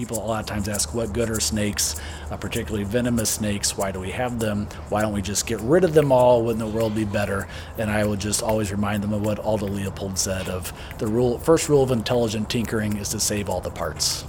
people a lot of times ask, what good are snakes, uh, particularly venomous snakes? Why do we have them? Why don't we just get rid of them all? Wouldn't the world be better? And I would just always remind them of what Aldo Leopold said of the rule, first rule of intelligent tinkering is to save all the parts.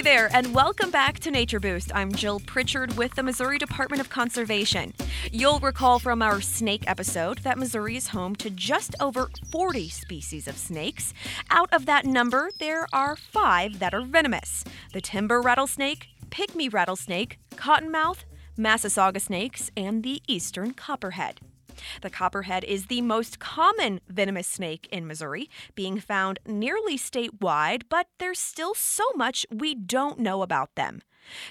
There, and welcome back to Nature Boost. I'm Jill Pritchard with the Missouri Department of Conservation. You'll recall from our snake episode that Missouri is home to just over 40 species of snakes. Out of that number, there are five that are venomous the timber rattlesnake, pygmy rattlesnake, cottonmouth, Massasauga snakes, and the eastern copperhead. The copperhead is the most common venomous snake in Missouri, being found nearly statewide, but there's still so much we don't know about them.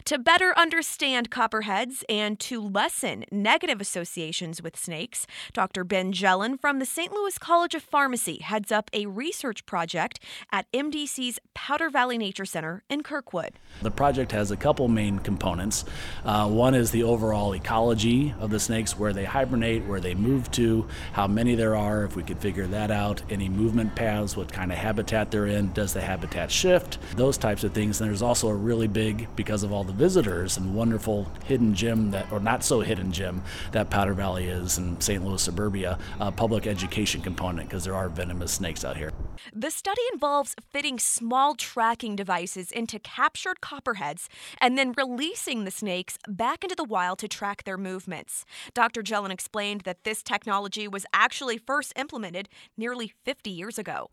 To better understand copperheads and to lessen negative associations with snakes, Dr. Ben Jelen from the St. Louis College of Pharmacy heads up a research project at MDC's Powder Valley Nature Center in Kirkwood. The project has a couple main components. Uh, one is the overall ecology of the snakes, where they hibernate, where they move to, how many there are, if we could figure that out, any movement paths, what kind of habitat they're in, does the habitat shift, those types of things. And there's also a really big, because because of all the visitors and wonderful hidden gem that, or not so hidden gem, that Powder Valley is in St. Louis suburbia, uh, public education component because there are venomous snakes out here. The study involves fitting small tracking devices into captured copperheads and then releasing the snakes back into the wild to track their movements. Dr. Jelen explained that this technology was actually first implemented nearly 50 years ago.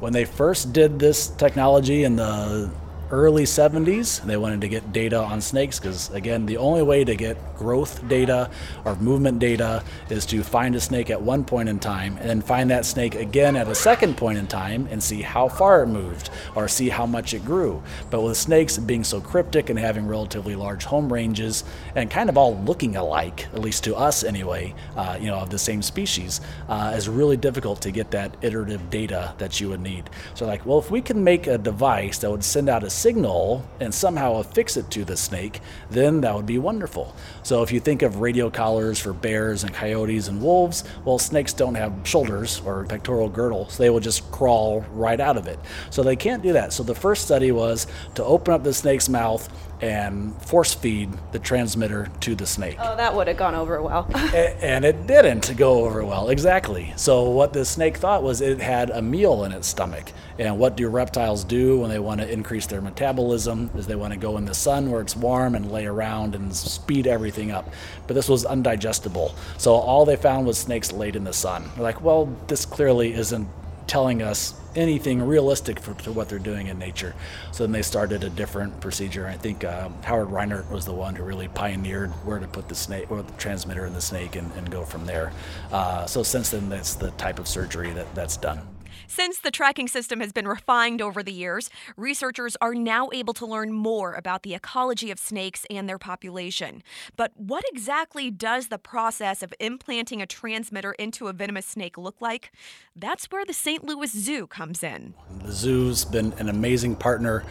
When they first did this technology in the early 70s. They wanted to get data on snakes because, again, the only way to get growth data or movement data is to find a snake at one point in time and then find that snake again at a second point in time and see how far it moved or see how much it grew. But with snakes being so cryptic and having relatively large home ranges and kind of all looking alike, at least to us anyway, uh, you know, of the same species, uh, is really difficult to get that iterative data that you would need. So, like, well, if we can make a device that would send out a signal and somehow affix it to the snake, then that would be wonderful. So if you think of radio collars for bears and coyotes and wolves, well, snakes don't have shoulders or pectoral girdle, so they will just crawl right out of it. So they can't do that. So the first study was to open up the snake's mouth and force feed the transmitter to the snake. Oh, that would have gone over well. and it didn't go over well, exactly. So, what the snake thought was it had a meal in its stomach. And what do reptiles do when they want to increase their metabolism? Is they want to go in the sun where it's warm and lay around and speed everything up. But this was undigestible. So, all they found was snakes laid in the sun. They're like, well, this clearly isn't telling us anything realistic for, for, what they're doing in nature. So then they started a different procedure. I think uh, Howard Reinert was the one who really pioneered where to put the snake or the transmitter in the snake and, and go from there. Uh, so since then, that's the type of surgery that, that's done. Since the tracking system has been refined over the years, researchers are now able to learn more about the ecology of snakes and their population. But what exactly does the process of implanting a transmitter into a venomous snake look like? That's where the St. Louis Zoo comes in. The zoo's been an amazing partner.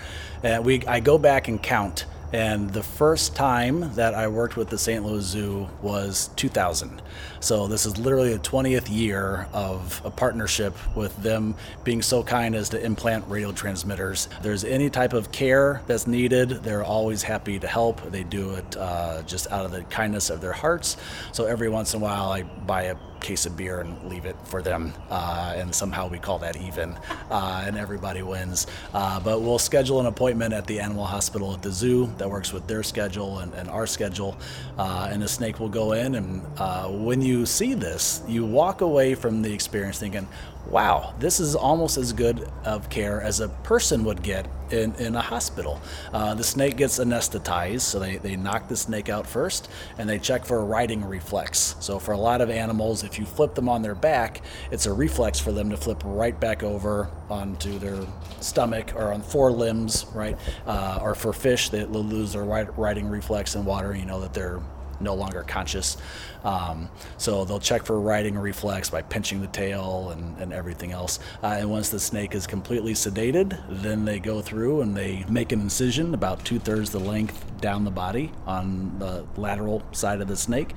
Uh, we, I go back and count and the first time that I worked with the St. Louis Zoo was 2000. So this is literally the 20th year of a partnership with them being so kind as to implant radio transmitters. If there's any type of care that's needed, they're always happy to help. They do it uh, just out of the kindness of their hearts. So every once in a while, I buy a case of beer and leave it for them, uh, and somehow we call that even, uh, and everybody wins. Uh, but we'll schedule an appointment at the animal hospital at the zoo that works with their schedule and, and our schedule, uh, and the snake will go in. And uh, when you see this, you walk away from the experience thinking, wow, this is almost as good of care as a person would get in, in a hospital. Uh, the snake gets anesthetized, so they, they knock the snake out first and they check for a righting reflex. So, for a lot of animals, if you flip them on their back, it's a reflex for them to flip right back over onto their stomach or on four limbs, right? Uh, or for fish, they lose their righting reflex in water, you know that they're no longer conscious. Um, so they'll check for righting reflex by pinching the tail and, and everything else. Uh, and once the snake is completely sedated, then they go through and they make an incision about two thirds the length down the body on the lateral side of the snake.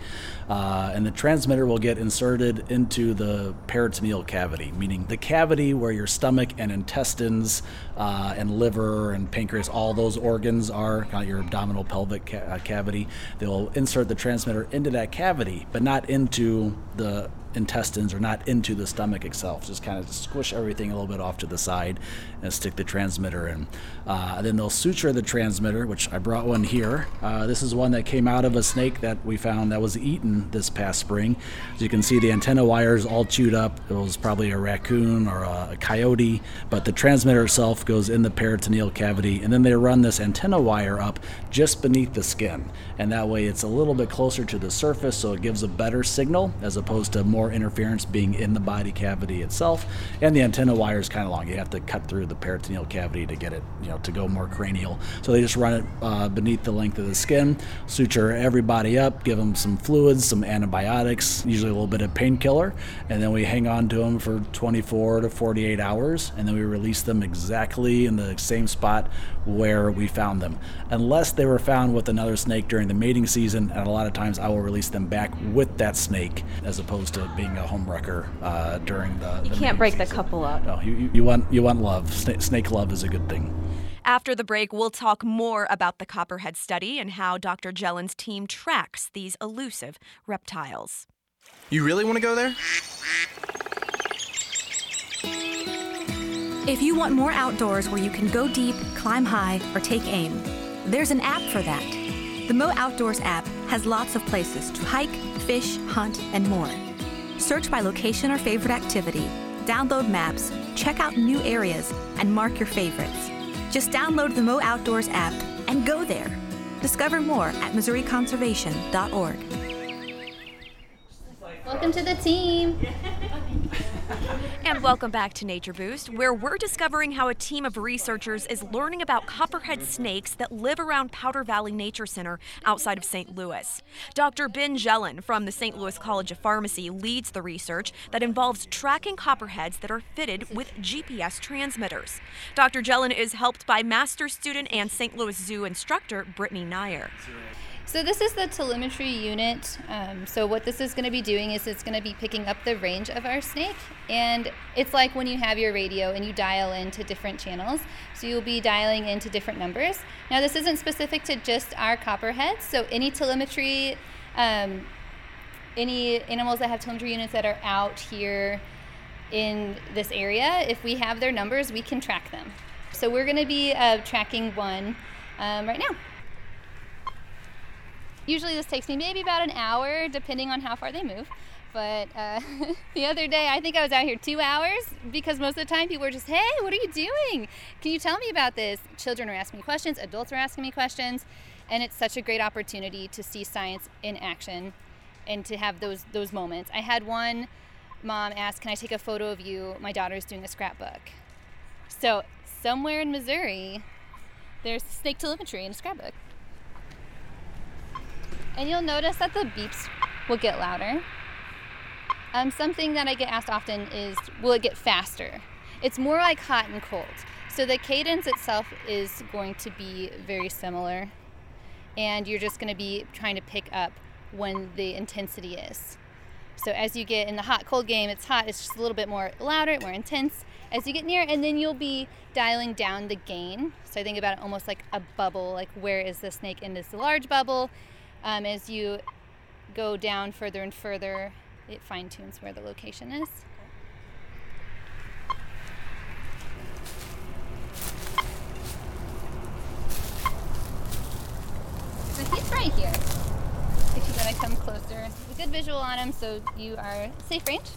Uh, and the transmitter will get inserted into the peritoneal cavity, meaning the cavity where your stomach and intestines uh, and liver and pancreas, all those organs are, your abdominal pelvic ca- uh, cavity. They'll insert the transmitter into that cavity, but not into the intestines or not into the stomach itself. Just kind of squish everything a little bit off to the side and stick the transmitter in. Uh, then they'll suture the transmitter, which I brought one here. Uh, this is one that came out of a snake that we found that was eaten this past spring. As you can see, the antenna wires all chewed up. It was probably a raccoon or a, a coyote, but the transmitter itself goes in the peritoneal cavity, and then they run this antenna wire up just beneath the skin, and that way it's a little bit closer to the surface, so it gives a better signal as opposed to more interference being in the body cavity itself. And the antenna wire is kind of long; you have to cut through the peritoneal cavity to get it, you know, to go more cranial. So they just run it uh, beneath the length of the skin, suture everybody up, give them some fluids, some antibiotics, usually a little bit of painkiller, and then we hang on to them for 24 to 48 hours, and then we release them exactly in the same spot where we found them, unless they were found with another snake during the mating season. And a lot of times, I will release them back with that snake, as opposed to being a home wrecker uh, during the. You the can't break mating the couple up. No, you, you, you want you want love. Snake, snake love is a good thing. After the break, we'll talk more about the copperhead study and how Dr. Jellin's team tracks these elusive reptiles. You really want to go there? If you want more outdoors where you can go deep, climb high, or take aim, there's an app for that. The Mo Outdoors app has lots of places to hike, fish, hunt, and more. Search by location or favorite activity, download maps, check out new areas, and mark your favorites. Just download the Mo Outdoors app and go there. Discover more at MissouriConservation.org. Welcome to the team. And welcome back to Nature Boost, where we're discovering how a team of researchers is learning about copperhead snakes that live around Powder Valley Nature Center outside of St. Louis. Dr. Ben Jellin from the St. Louis College of Pharmacy leads the research that involves tracking copperheads that are fitted with GPS transmitters. Dr. Jellin is helped by master student and St. Louis Zoo instructor Brittany Nyer. So this is the telemetry unit. Um, so what this is going to be doing is it's going to be picking up the range of our snake, and it's like when you have your radio and you dial into different channels. So you'll be dialing into different numbers. Now this isn't specific to just our copperheads. So any telemetry, um, any animals that have telemetry units that are out here in this area, if we have their numbers, we can track them. So we're going to be uh, tracking one um, right now. Usually this takes me maybe about an hour, depending on how far they move. But uh, the other day, I think I was out here two hours because most of the time people were just, hey, what are you doing? Can you tell me about this? Children are asking me questions, adults are asking me questions, and it's such a great opportunity to see science in action and to have those those moments. I had one mom ask, "Can I take a photo of you? My daughter's doing a scrapbook." So somewhere in Missouri, there's snake telemetry in a scrapbook. And you'll notice that the beeps will get louder. Um, something that I get asked often is will it get faster? It's more like hot and cold. So the cadence itself is going to be very similar. And you're just going to be trying to pick up when the intensity is. So as you get in the hot cold game, it's hot, it's just a little bit more louder, more intense as you get near, and then you'll be dialing down the gain. So I think about it almost like a bubble, like where is the snake in this large bubble? Um, as you go down further and further, it fine tunes where the location is. So he's right here. If you want to come closer, a good visual on him, so you are safe range.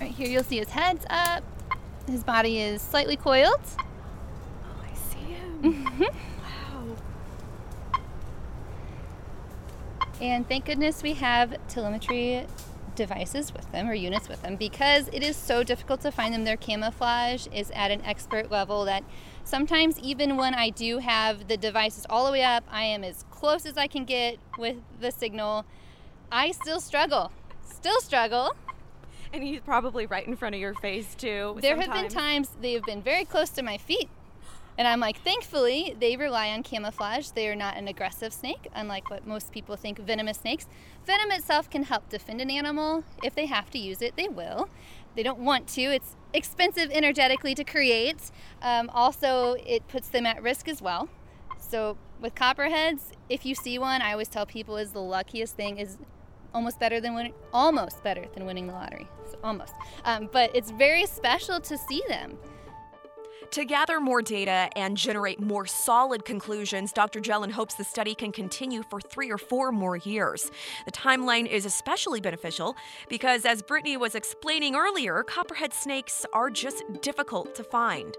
Right here, you'll see his head's up. His body is slightly coiled. Oh, I see him. wow. And thank goodness we have telemetry devices with them or units with them because it is so difficult to find them. Their camouflage is at an expert level that sometimes, even when I do have the devices all the way up, I am as close as I can get with the signal. I still struggle. Still struggle. And he's probably right in front of your face, too. There have been times they have been very close to my feet. And I'm like, thankfully, they rely on camouflage. They are not an aggressive snake, unlike what most people think venomous snakes. Venom itself can help defend an animal. If they have to use it, they will. They don't want to. It's expensive energetically to create. Um, also, it puts them at risk as well. So with copperheads, if you see one, I always tell people is the luckiest thing is almost better than winning, almost better than winning the lottery. Almost, um, but it's very special to see them. To gather more data and generate more solid conclusions, Dr. Jellin hopes the study can continue for three or four more years. The timeline is especially beneficial because, as Brittany was explaining earlier, copperhead snakes are just difficult to find.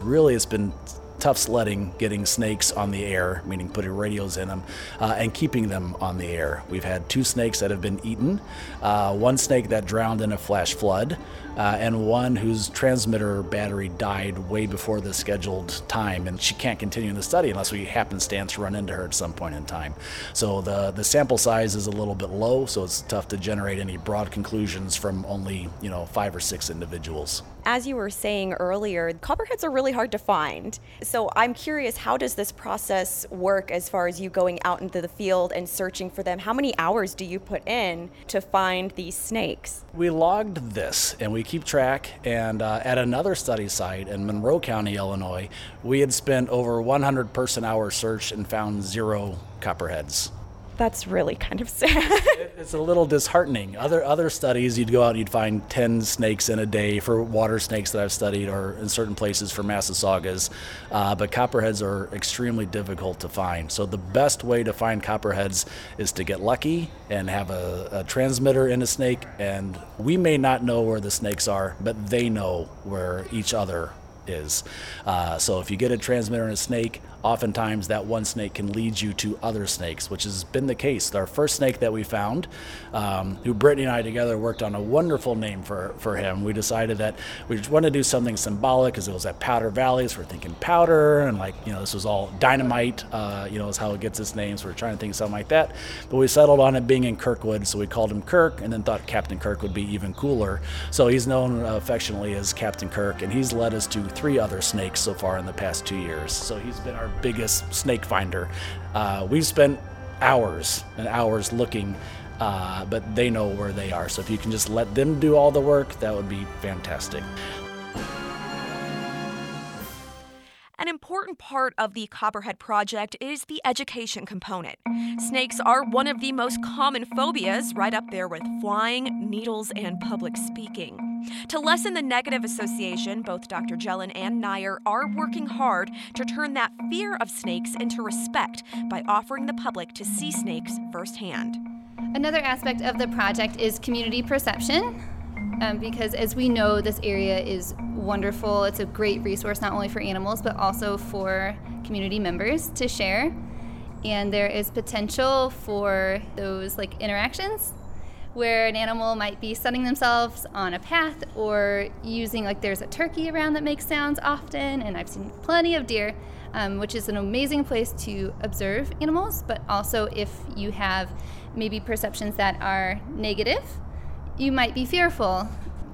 Really, it's been tough sledding getting snakes on the air, meaning putting radios in them, uh, and keeping them on the air. We've had two snakes that have been eaten, uh, one snake that drowned in a flash flood, uh, and one whose transmitter battery died way before the scheduled time, and she can't continue in the study unless we happenstance run into her at some point in time. So the the sample size is a little bit low, so it's tough to generate any broad conclusions from only you know five or six individuals. As you were saying earlier, copperheads are really hard to find. So I'm curious, how does this process work as far as you going out into the field and searching for them? How many hours do you put in to find these snakes? We logged this and we keep track. And uh, at another study site in Monroe County, Illinois, we had spent over 100 person hour search and found zero copperheads that's really kind of sad. it's a little disheartening. Other other studies, you'd go out and you'd find ten snakes in a day for water snakes that I've studied, or in certain places for Massasaugas. Uh, but copperheads are extremely difficult to find. So the best way to find copperheads is to get lucky and have a, a transmitter in a snake. And we may not know where the snakes are, but they know where each other is. Uh, so if you get a transmitter in a snake, oftentimes that one snake can lead you to other snakes, which has been the case. Our first snake that we found, um, who Brittany and I together worked on a wonderful name for, for him. We decided that we wanted to do something symbolic because it was at Powder Valley, so we're thinking powder and like, you know, this was all dynamite, uh, you know, is how it gets its name. So we're trying to think something like that. But we settled on it being in Kirkwood, so we called him Kirk and then thought Captain Kirk would be even cooler. So he's known affectionately as Captain Kirk, and he's led us to three other snakes so far in the past two years. So he's been our biggest snake finder. Uh, we've spent hours and hours looking, uh, but they know where they are. So if you can just let them do all the work, that would be fantastic. Important part of the Copperhead Project is the education component. Snakes mm. are one of the most common phobias, right up there with flying, needles, and public speaking. To lessen the negative association, both Dr. Jellin and Nair are working hard to turn that fear of snakes into respect by offering the public to see snakes firsthand. Another aspect of the project is community perception um, because as we know, this area is wonderful. It's a great resource not only for animals but also for community members to share. And there is potential for those like interactions where an animal might be sunning themselves on a path or using like there's a turkey around that makes sounds often and i've seen plenty of deer um, which is an amazing place to observe animals but also if you have maybe perceptions that are negative you might be fearful.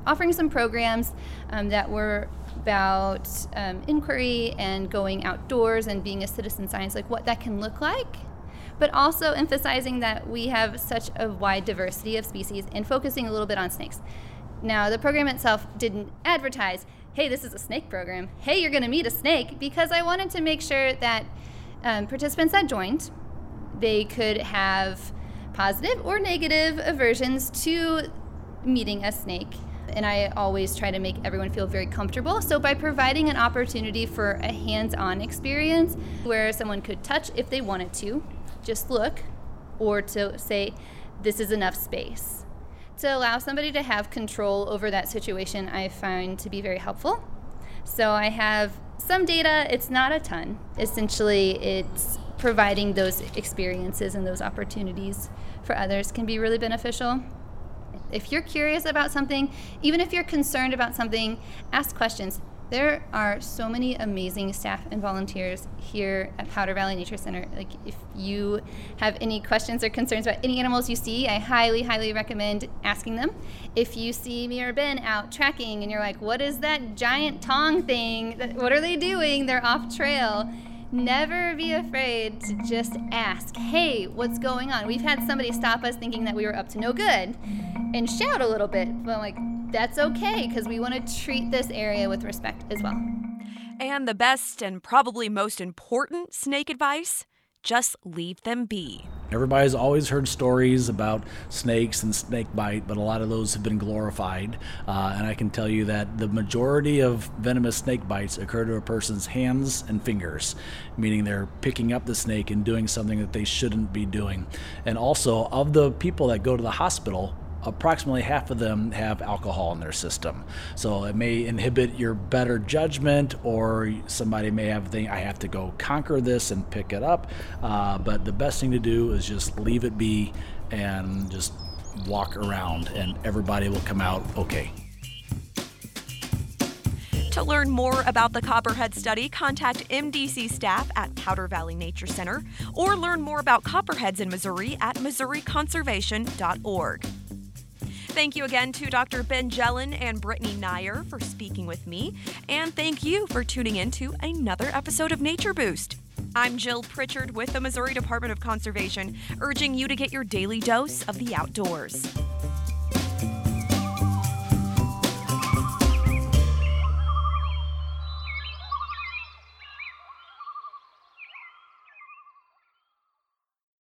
Offering some programs um, that were about um, inquiry and going outdoors and being a citizen science, like what that can look like, but also emphasizing that we have such a wide diversity of species and focusing a little bit on snakes. Now, the program itself didn't advertise, hey, this is a snake program, hey, you're going to meet a snake, because I wanted to make sure that um, participants that joined, they could have positive or negative aversions to meeting a snake. And I always try to make everyone feel very comfortable. So, by providing an opportunity for a hands on experience where someone could touch if they wanted to, just look, or to say, this is enough space. To allow somebody to have control over that situation, I find to be very helpful. So, I have some data, it's not a ton. Essentially, it's providing those experiences and those opportunities for others can be really beneficial. If you're curious about something, even if you're concerned about something, ask questions. There are so many amazing staff and volunteers here at Powder Valley Nature Center. Like, if you have any questions or concerns about any animals you see, I highly, highly recommend asking them. If you see me or Ben out tracking and you're like, what is that giant tong thing? What are they doing? They're off trail. Never be afraid to just ask, hey, what's going on? We've had somebody stop us thinking that we were up to no good and shout a little bit, but like, that's okay because we want to treat this area with respect as well. And the best and probably most important snake advice just leave them be. Everybody's always heard stories about snakes and snake bite, but a lot of those have been glorified. Uh, and I can tell you that the majority of venomous snake bites occur to a person's hands and fingers, meaning they're picking up the snake and doing something that they shouldn't be doing. And also, of the people that go to the hospital, approximately half of them have alcohol in their system. So it may inhibit your better judgment, or somebody may have think I have to go conquer this and pick it up. Uh, but the best thing to do is just leave it be and just walk around, and everybody will come out okay. To learn more about the Copperhead study, contact MDC staff at Powder Valley Nature Center or learn more about copperheads in Missouri at missouriconservation.org. Thank you again to Dr. Ben Jellin and Brittany Nyer for speaking with me, and thank you for tuning in to another episode of Nature Boost. I'm Jill Pritchard with the Missouri Department of Conservation, urging you to get your daily dose of the outdoors.